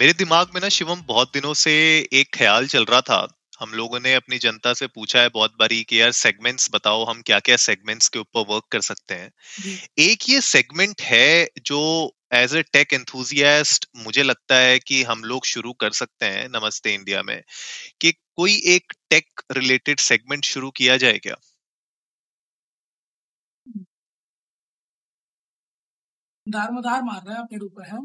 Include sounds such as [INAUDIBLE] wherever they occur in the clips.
मेरे दिमाग में ना शिवम बहुत दिनों से एक ख्याल चल रहा था। हम लोगों ने अपनी जनता से पूछा है बहुत बारी कि यार सेगमेंट्स बताओ हम क्या क्या सेगमेंट्स के ऊपर वर्क कर सकते हैं। एक ये सेगमेंट है जो एज ए टेक एंथुजियास्ट मुझे लगता है कि हम लोग शुरू कर सकते हैं नमस्ते इंडिया में कि कोई एक टेक रिलेटेड सेगमेंट शुरू किया जाए क्या? दारमदार मार रहे हैं अपने ऊपर है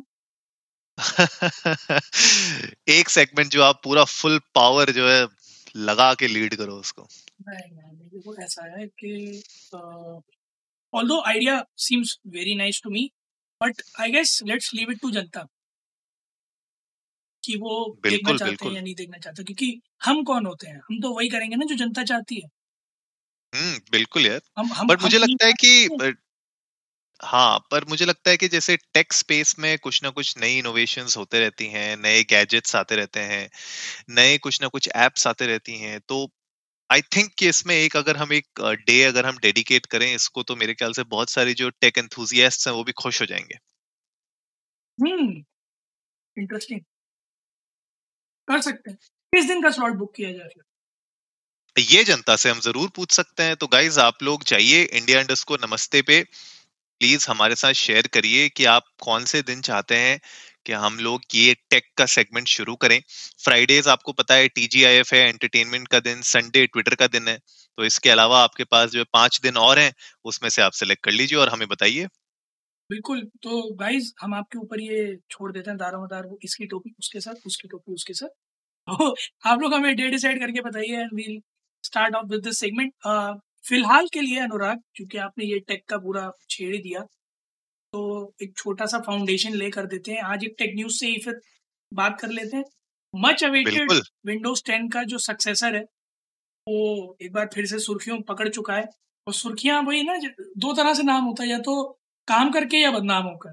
[LAUGHS] एक सेगमेंट जो आप पूरा फुल पावर जो है लगा के लीड करो उसको। नहीं नहीं देखो ऐसा है कि although idea seems very nice to me but I guess let's leave it to जनता कि वो देखना बिल्कुल चाहते हैं या नहीं देखना चाहते क्योंकि हम कौन होते हैं? हम तो वही करेंगे ना जो जनता चाहती है। हम्म बिल्कुल यार। हम हम हम मुझे लगता है कि हाँ पर मुझे लगता है कि जैसे टेक स्पेस में कुछ ना कुछ नई इनोवेशंस होते रहती हैं नए गैजेट्स आते रहते हैं नए कुछ ना कुछ एप्स आते रहती हैं तो आई थिंक कि इसमें एक अगर हम एक डे अगर हम डेडिकेट करें इसको तो मेरे ख्याल से बहुत सारे जो टेक एंथुजियास्ट्स हैं वो भी खुश हो जाएँगे। हम्म इंटरेस्टिंग कर सकते हैं। किस दिन का स्लॉट बुक किया जाए ये जनता से हम ज़रूर पूछ सकते हैं। तो गाइज़ आप लोग जाइए इंडिया इंडस्को नमस्ते पे। प्लीज़ हमारे साथ शेयर करिए कि आप कौन से दिन चाहते हैं कि हम लोग ये टेक का सेगमेंट शुरू करें। फ्राइडेज आपको पता है टीजीआईएफ है, एंटरटेनमेंट का दिन संडे ट्विटर का दिन है। तो इसके अलावा आपके पास जो पाँच दिन और हैं, उसमें से आप सेलेक्ट कर लीजिए और हमें बताइए। बिल्कुल तो गाइज़ हम आपके ऊपर ये छोड़ देते हैं दारोमदार, वो इसकी टोपी उसके साथ, उसकी टोपी उसके साथ। तो आप लोग हमें डे डिसाइड करके बताइए and we'll start off with this segment फ़िलहाल के लिए अनुराग क्योंकि आपने ये टेक का पूरा छेड़ दिया तो एक छोटा सा फाउंडेशन ले कर देते हैं। आज एक टेक न्यूज़ से ही फिर बात कर लेते हैं। मच अवेटेड विंडोज़ 10 का जो सक्सेसर है वो एक बार फिर से सुर्खियों पकड़ चुका है। और सुर्खियाँ वही ना दो तरह से नाम होता है या तो काम करके या बदनाम होकर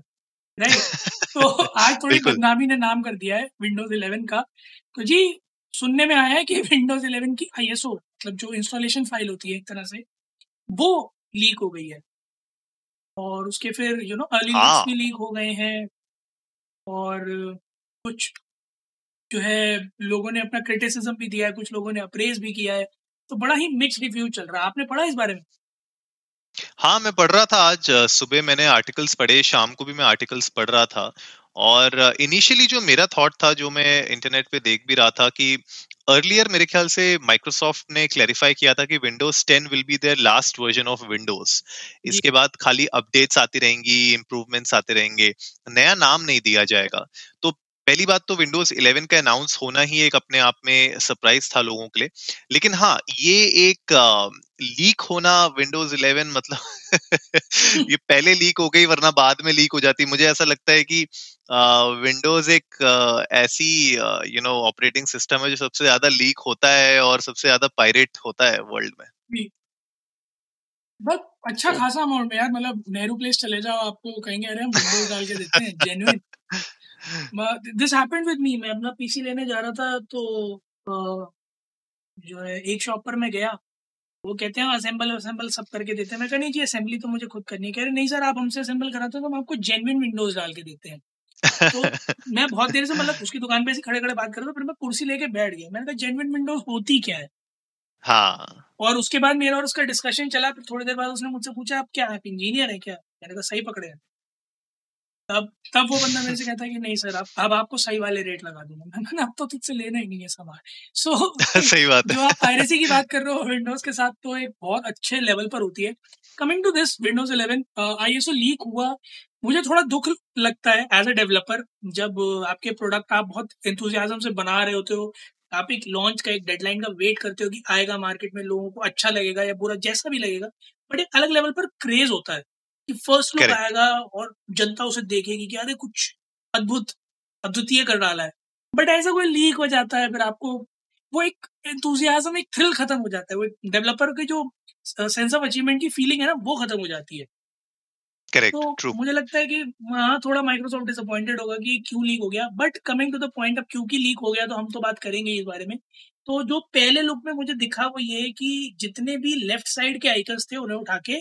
राइट [LAUGHS] तो आज थोड़ी बदनामी ने नाम कर दिया है विंडोज़ 11 का। तो जी सुनने में आया है कि [LAUGHS] विंडोज़ 11 की आईएसओ मतलब जो इंस्टॉलेशन फ़ाइल होती है एक तरह से वो लीक हो गई है। और उसके फिर यू नो अर्ली भी लीक हो गए हैं। और कुछ जो है लोगों ने अपना क्रिटिसिज्म भी दिया है कुछ लोगों ने अप्रेज भी किया है। तो बड़ा ही मिक्स रिव्यू चल रहा है। आपने पढ़ा इस बारे में? हाँ मैं पढ़ रहा था आज सुबह मैंने आर्टिकल्स पढ़े शाम को भी मैं आर्टिकल्स पढ़ रहा था। और इनिशियली जो मेरा थॉट था जो मैं इंटरनेट पे देख भी रहा था कि अर्लियर मेरे ख्याल से माइक्रोसॉफ्ट ने क्लैरिफाई किया था कि Windows 10 will be their last version of Windows इसके बाद खाली अपडेट्स आती रहेंगी इम्प्रूवमेंट्स आते रहेंगे। नया नाम नहीं दिया जाएगा। तो पहली बात तो विंडोज़ 11 का अनाउंस होना ही एक अपने आप में सरप्राइज़ था लोगों के लिए। लेकिन हाँ ये एक लीक होना विंडोज़ 11 मतलब [LAUGHS] ये पहले लीक हो गई वरना बाद में लीक हो जाती। मुझे ऐसा लगता है कि विंडोज़ एक अ, ऐसी यू नो ऑपरेटिंग सिस्टम है जो सबसे ज़्यादा लीक होता है और सबसे ज़्यादा पायरेट होता है वर्ल्ड में। बस अच्छा तो खासा अमाउंट में यार मतलब नेहरू प्लेस चले जाओ आपको कहेंगे अरे हम विंडोज़ डाल के देते हैं genuine this happened with me मैं अपना पीसी लेने जा रहा था तो जो है एक शॉप पर मैं गया। वो कहते हैं असेंबल असेंबल सब करके देते हैं। मैं कहा नहीं जी असेंबली तो मुझे खुद करनी है। कह रहे नहीं सर आप हमसे असेंबल कराते हो तो हम आपको जेन्युइन विंडोज़ डाल के देते हैं। तो मैं बहुत देर से मतलब उसकी दुकान पे ऐसे खड़े खड़े बात कर रहा था फिर मैं कुर्सी लेके बैठ गया। मैंने कहा जेन्युइन विंडोज़ होती क्या है? हाँ। और उसके बाद मेरा और उसका डिस्कशन चला फिर थोड़ी देर बाद उसने मुझसे पूछा आप क्या आप इंजीनियर है क्या? मैंने कहा सही पकड़े हैं। तब तब वो बंदा मेरे से कहता है कि नहीं सर अब अब आपको सही वाले रेट लगा दूँगा। मैंने अब तो तुझसे लेना ही नहीं है सामान। सो [LAUGHS] सही बात जो आप पायरेसी की बात कर रहे हो विंडोज़ के साथ तो एक बहुत अच्छे लेवल पर होती है। Coming to this Windows 11 ISO leak हुआ। मुझे थोड़ा दुख लगता है एज अ डेवलपर जब आपके प्रोडक्ट आप बहुत इंथुजियाज्म से बना रहे होते हो आप एक लॉन्च का एक डेडलाइन का वेट करते हो कि आएगा मार्केट में लोगों को अच्छा लगेगा या बुरा जैसा भी लगेगा बट एक अलग लेवल पर क्रेज होता है कि फ़र्स्ट लुक आएगा और जनता उसे देखेगी कि अरे कुछ अद्भुत अद्वितीय कर डाला है। बट ऐसा कोई लीक हो जाता है फिर आपको वो एक एंथुजियाज्म एक थ्रिल खत्म हो जाता है। वो डेवलपर के जो सेंस ऑफ़ अचीवमेंट की फीलिंग है ना वो खत्म हो जाती है। करेक्ट तो ट्रू मुझे लगता है कि हाँ थोड़ा माइक्रोसॉफ्ट डिसअपॉइंटेड होगा कि क्यों लीक हो गया but coming to the point अब क्योंकि लीक हो गया तो हम तो बात करेंगे इस बारे में। तो जो पहले लुक में मुझे दिखा वो ये है कि जितने भी लेफ़्ट साइड के आइकन्स थे उन्हें उठा के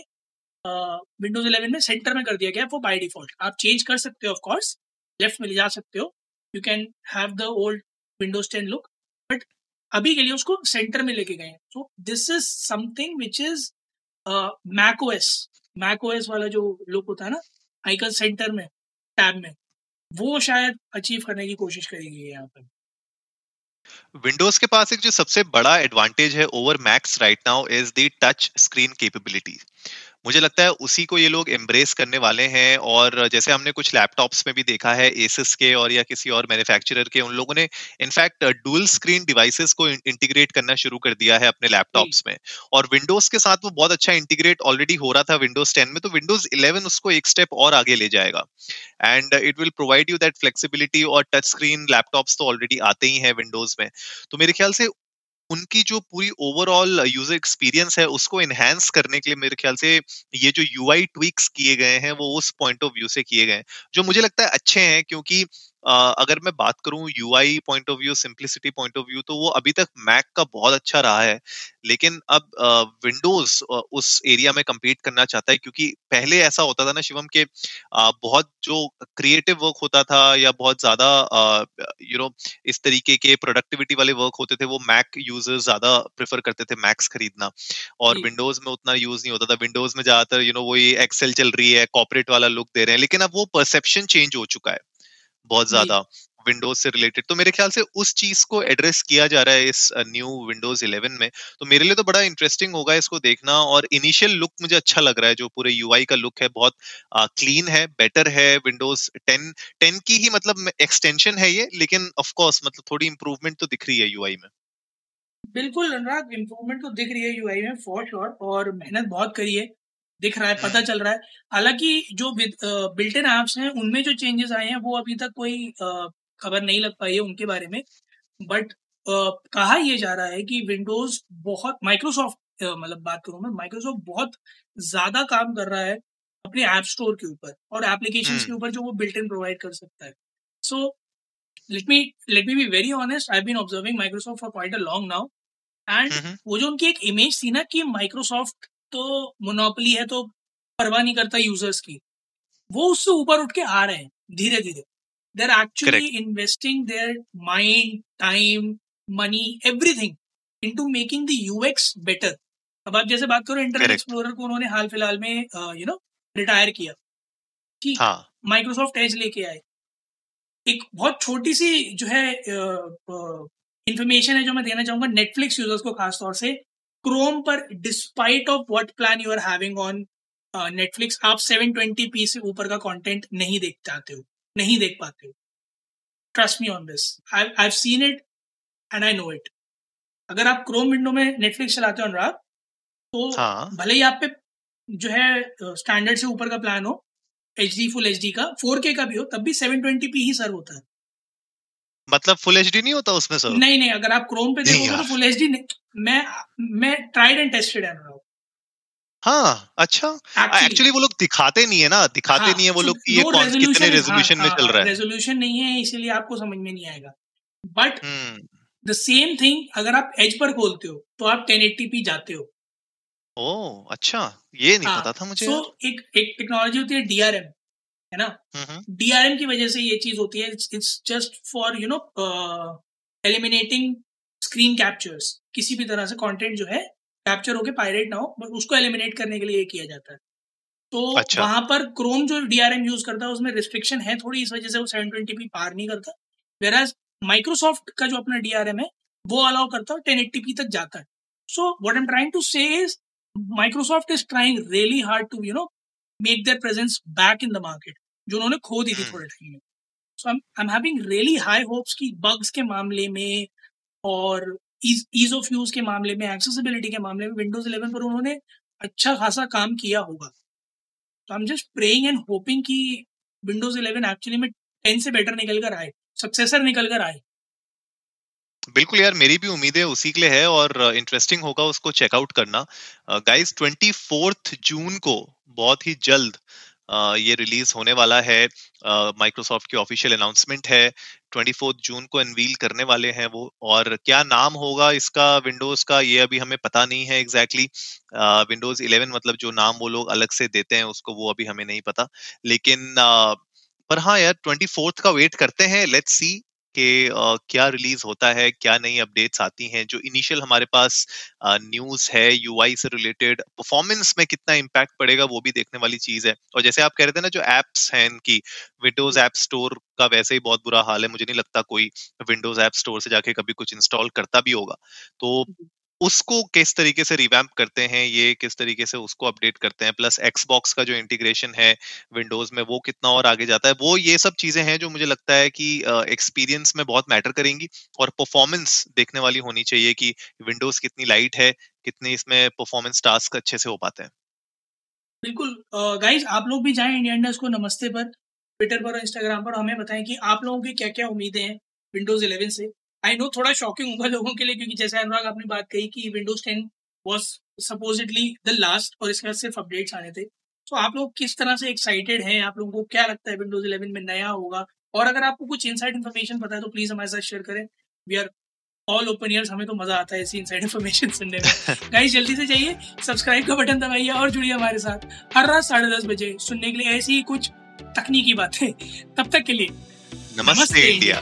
विंडोज़ 11 में सेंटर में कर दिया गया वो बाय डिफ़ॉल्ट आप चेंज कर सकते हो ऑफ़ कोर्स लेफ़्ट में ले जा सकते हो। You can have the old Windows 10 look but अभी के लिए उसको सेंटर में लेके गए हैं। So this is something which is Mac OS Mac OS वाला जो लुक होता है ना आइकन सेंटर में टैब में, वो शायद अचीव करने की कोशिश करेगी यहाँ पर। विंडोज़ के पास एक जो सबसे बड़ा एडवांटेज है over Macs right now is the touch screen capability मुझे लगता है उसी को ये लोग एम्ब्रेस करने वाले हैं और जैसे हमने कुछ लैपटॉप्स में भी देखा है एसिस के और या किसी और मैन्युफैक्चरर के उन लोगों ने in fact dual screen devices को इंटीग्रेट करना शुरू कर दिया है अपने लैपटॉप्स में। और विंडोज़ के साथ वो बहुत अच्छा इंटीग्रेट ऑलरेडी हो रहा था विंडोज़ टेन में तो विंडोज़ 11 उसको एक स्टेप और आगे ले जाएगा। And it will provide you that flexibility और टच स्क्रीन लैपटॉप्स तो ऑलरेडी आते ही हैं विंडोज़ में। तो मेरे ख्याल से उनकी जो पूरी ओवरऑल यूज़र एक्सपीरियंस है, उसको एनहेंस करने के लिए मेरे ख्याल से ये जो यूआई ट्विक्स किए गए हैं, वो उस पॉइंट ऑफ़ व्यू से किए गए हैं, जो मुझे लगता है अच्छे हैं, क्योंकि अगर मैं बात करूँ UI point of view simplicity point of view तो वो अभी तक मैक का बहुत अच्छा रहा है। लेकिन अब विंडोज़ उस एरिया में कम्पीट करना चाहता है क्योंकि पहले ऐसा होता था ना शिवम के बहुत जो क्रिएटिव वर्क होता था या बहुत ज़्यादा यू नो इस तरीके के प्रोडक्टिविटी वाले वर्क होते थे वो मैक यूज़र्स ज़्यादा प्रेफर करते थे मैक्स खरीदना। और विंडोज़ में उतना यूज़ नहीं होता था। विंडोज़ में ज़्यादातर यू नो वही एक्सेल चल रही है कॉपरेट वाला लुक दे रहे हैं। लेकिन अब वो परसेप्शन चेंज हो चुका है। बहुत ज़्यादा विंडोज़ से रिलेटेड। तो मेरे ख्याल से उस चीज़ को एड्रेस किया जा रहा है इस न्यू विंडोज़ 11 में। तो मेरे लिए तो बड़ा इंटरेस्टिंग होगा इसको देखना और इनिशियल लुक मुझे अच्छा लग रहा है जो पूरे यूआई का लुक है बहुत क्लीन है बेटर है विंडोज़ 10 10 की ही मतलब एक्सटेंशन है ये लेकिन ऑफ़ कोर्स मतलब थोड़ी इंप्रूवमेंट तो दिख रही है यूआई में। बिल्कुल अनुराग इंप्रूवमेंट तो दिख रही है यूआई में फॉर श्योर और मेहनत बहुत करी है। दिख रहा है पता हम्म। चल रहा है हालाँकि जो बिल्ट इन एप्स हैं उनमें जो चेंजेस आए हैं वो अभी तक कोई खबर नहीं लग पाई है उनके बारे में बट कहा यह जा रहा है कि विंडोज़ बहुत माइक्रोसॉफ्ट मतलब बात करूँ मैं माइक्रोसॉफ्ट बहुत ज़्यादा काम कर रहा है अपने ऐप स्टोर के ऊपर और एप्लीकेशन के हम्म। ऊपर जो वो बिल्ट इन प्रोवाइड कर सकता है so let me let me be very honest I been observing Microsoft for quite a long now and वो जो उनकी एक इमेज थी ना कि माइक्रोसॉफ्ट तो मोनोपली है तो परवाह नहीं करता यूज़र्स की। वो उससे ऊपर उठ के आ रहे हैं धीरे धीरे। They are actually investing their mind time money everything into making the UX better अब आप जैसे बात करो इंटरनेट एक्सप्लोरर को उन्होंने हाल फ़िलहाल में यू नो रिटायर किया। कि माइक्रोसॉफ्ट एज लेके आए। एक बहुत छोटी सी जो है इंफॉर्मेशन है जो मैं देना चाहूँगा नेटफ्लिक्स यूज़र्स को खासतौर से। क्रोम पर despite of what plan you are having on Netflix आप 720p से ऊपर का कंटेंट नहीं देख चाहते हो नहीं देख पाते हो। Trust me on this I have seen it and I know it अगर आप क्रोम विंडो में नेटफ्लिक्स चलाते हो अनुराग तो हाँ. भले ही आप पे जो है स्टैंडर्ड से ऊपर का प्लान हो H D full H D का फोर के का भी हो तब भी सेवन ट्वेंटी पी ही सर्व होता है। मतलब फुल एच नहीं होता उसमें सर नहीं नहीं अगर आप क्रोम पे देखोगे तो फुल एच मैं मैं ट्राइड एंड टेस्टेड है हाँ अच्छा। एक्चुअली वो लोग दिखाते नहीं है ना दिखाते हाँ, नहीं है वो लोग ये कौन कितने रेजोल्यूशन हाँ, में चल रहा है। रेजोल्यूशन नहीं है इसीलिए आपको समझ में नहीं आएगा। बट द सेम थिंग अगर आप एज पर खोलते हो तो आप 1080p जाते हो। ओ अच्छा। ये नहीं हाँ, पता था मुझे सो so, एक एक टेक्नोलॉजी होती है डीआरएम है ना? डीआरएम की वजह से ये चीज़ होती है it's just for you know eliminating screen captures किसी भी तरह से कंटेंट जो है कैप्चर होके पायरेट ना हो बट उसको एलिमिनेट करने के लिए ये किया जाता है। तो अच्छा। वहाँ पर क्रोम जो डीआरएम यूज़ करता है उसमें रिस्ट्रिक्शन है थोड़ी इस वजह से वो सेवन ट्वेंटी पी पार नहीं करता। वेर माइक्रोसॉफ्ट का जो अपना डीआरएम है वो अलाउ करता है टेन एट्टी पी तक जाता है। So what am trying to say Microsoft is trying really hard to you know make their presence back in the market जो उन्होंने खो दी थी हम्म। थोड़े टाइम में। So I am having really high hopes की बग्स के मामले में और ईज ऑफ़ यूज़ के मामले में एक्सेसिबिलिटी के मामले में विंडोज़ 11 पर उन्होंने अच्छा खासा काम किया होगा। तो I am just praying and hoping कि विंडोज़ 11 एक्चुअली में 10 से बेटर निकल कर आए सक्सेसर निकल कर आए। बिल्कुल यार मेरी भी उम्मीदें उसी के लिए है और इंटरेस्टिंग होगा उसको चेकआउट करना। गाइस ट्वेंटी फोर्थ जून को बहुत ही जल्द ये रिलीज़ होने वाला है। माइक्रोसॉफ्ट की ऑफिशियल अनाउंसमेंट है। ट्वेंटी फोर्थ जून को अनवील करने वाले हैं वो। और क्या नाम होगा इसका विंडोज़ का ये अभी हमें पता नहीं है एग्जैक्टली विंडोज़ 11 मतलब जो नाम वो लोग अलग से देते हैं उसको वो अभी हमें नहीं पता। लेकिन uh, पर हाँ यार ट्वेंटी फोर्थ का वेट करते हैं। लेट्स सी कि क्या रिलीज़ होता है क्या नई अपडेट्स आती हैं जो इनिशियल हमारे पास न्यूज़ है यूआई से रिलेटेड परफॉर्मेंस में कितना इम्पैक्ट पड़ेगा वो भी देखने वाली चीज़ है। और जैसे आप कह रहे थे ना जो एप्स हैं इनकी विंडोज़ ऐप स्टोर का वैसे ही बहुत बुरा हाल है मुझे नहीं लगता कोई विंडोज़ ऐप स्टोर से जाके कभी कुछ इंस्टॉल करता भी होगा। तो उसको किस तरीके से रिवैम्प करते हैं, ये किस तरीके से उसको अपडेट करते हैं प्लस एक्सबॉक्स का जो इंटीग्रेशन है विंडोज़ में, वो कितना और आगे जाता है? वो ये सब चीज़ें हैं जो मुझे लगता है कि एक्सपीरियंस में बहुत मैटर करेंगी और परफॉर्मेंस देखने वाली होनी चाहिए कि विंडोज़ कितनी लाइट है, कितने इसमें परफॉर्मेंस टास्क अच्छे से हो पाते हैं। बिल्कुल गाइस आप लोग भी जाएँ इंडिया को नमस्ते पर ट्विटर पर और इंस्टाग्राम पर, हमें बताएँ कि आप लोगों की क्या क्या उम्मीदें हैं विंडोज़ 11 से। आई नो थोड़ा शॉकिंग होगा लोगों के लिए क्योंकि जैसे अनुराग आपने बात कही कि Windows ten was supposedly the last और इसके बाद सिर्फ़ अपडेट्स आने थे। तो आप लोग किस तरह से एक्साइटेड हैं? आप लोगों को क्या लगता है विंडोज़ इलेवन में नया होगा? और अगर आपको कुछ इनसाइड इन्फॉर्मेशन पता है तो प्लीज़ हमारे साथ शेयर करें। We are all open ears हमें तो मज़ा आता है ऐसी इनसाइड इन्फॉर्मेशन सुनने में। [LAUGHS] गाइस जल्दी से जाइए सब्सक्राइब का बटन दबाइए और जुड़िए हमारे साथ। हर रात साढ़े दस बजे सुनने के लिए ऐसी ही कुछ तकनीकी बातें। तब तक के लिए नमस्ते, नमस्ते। इंडिया।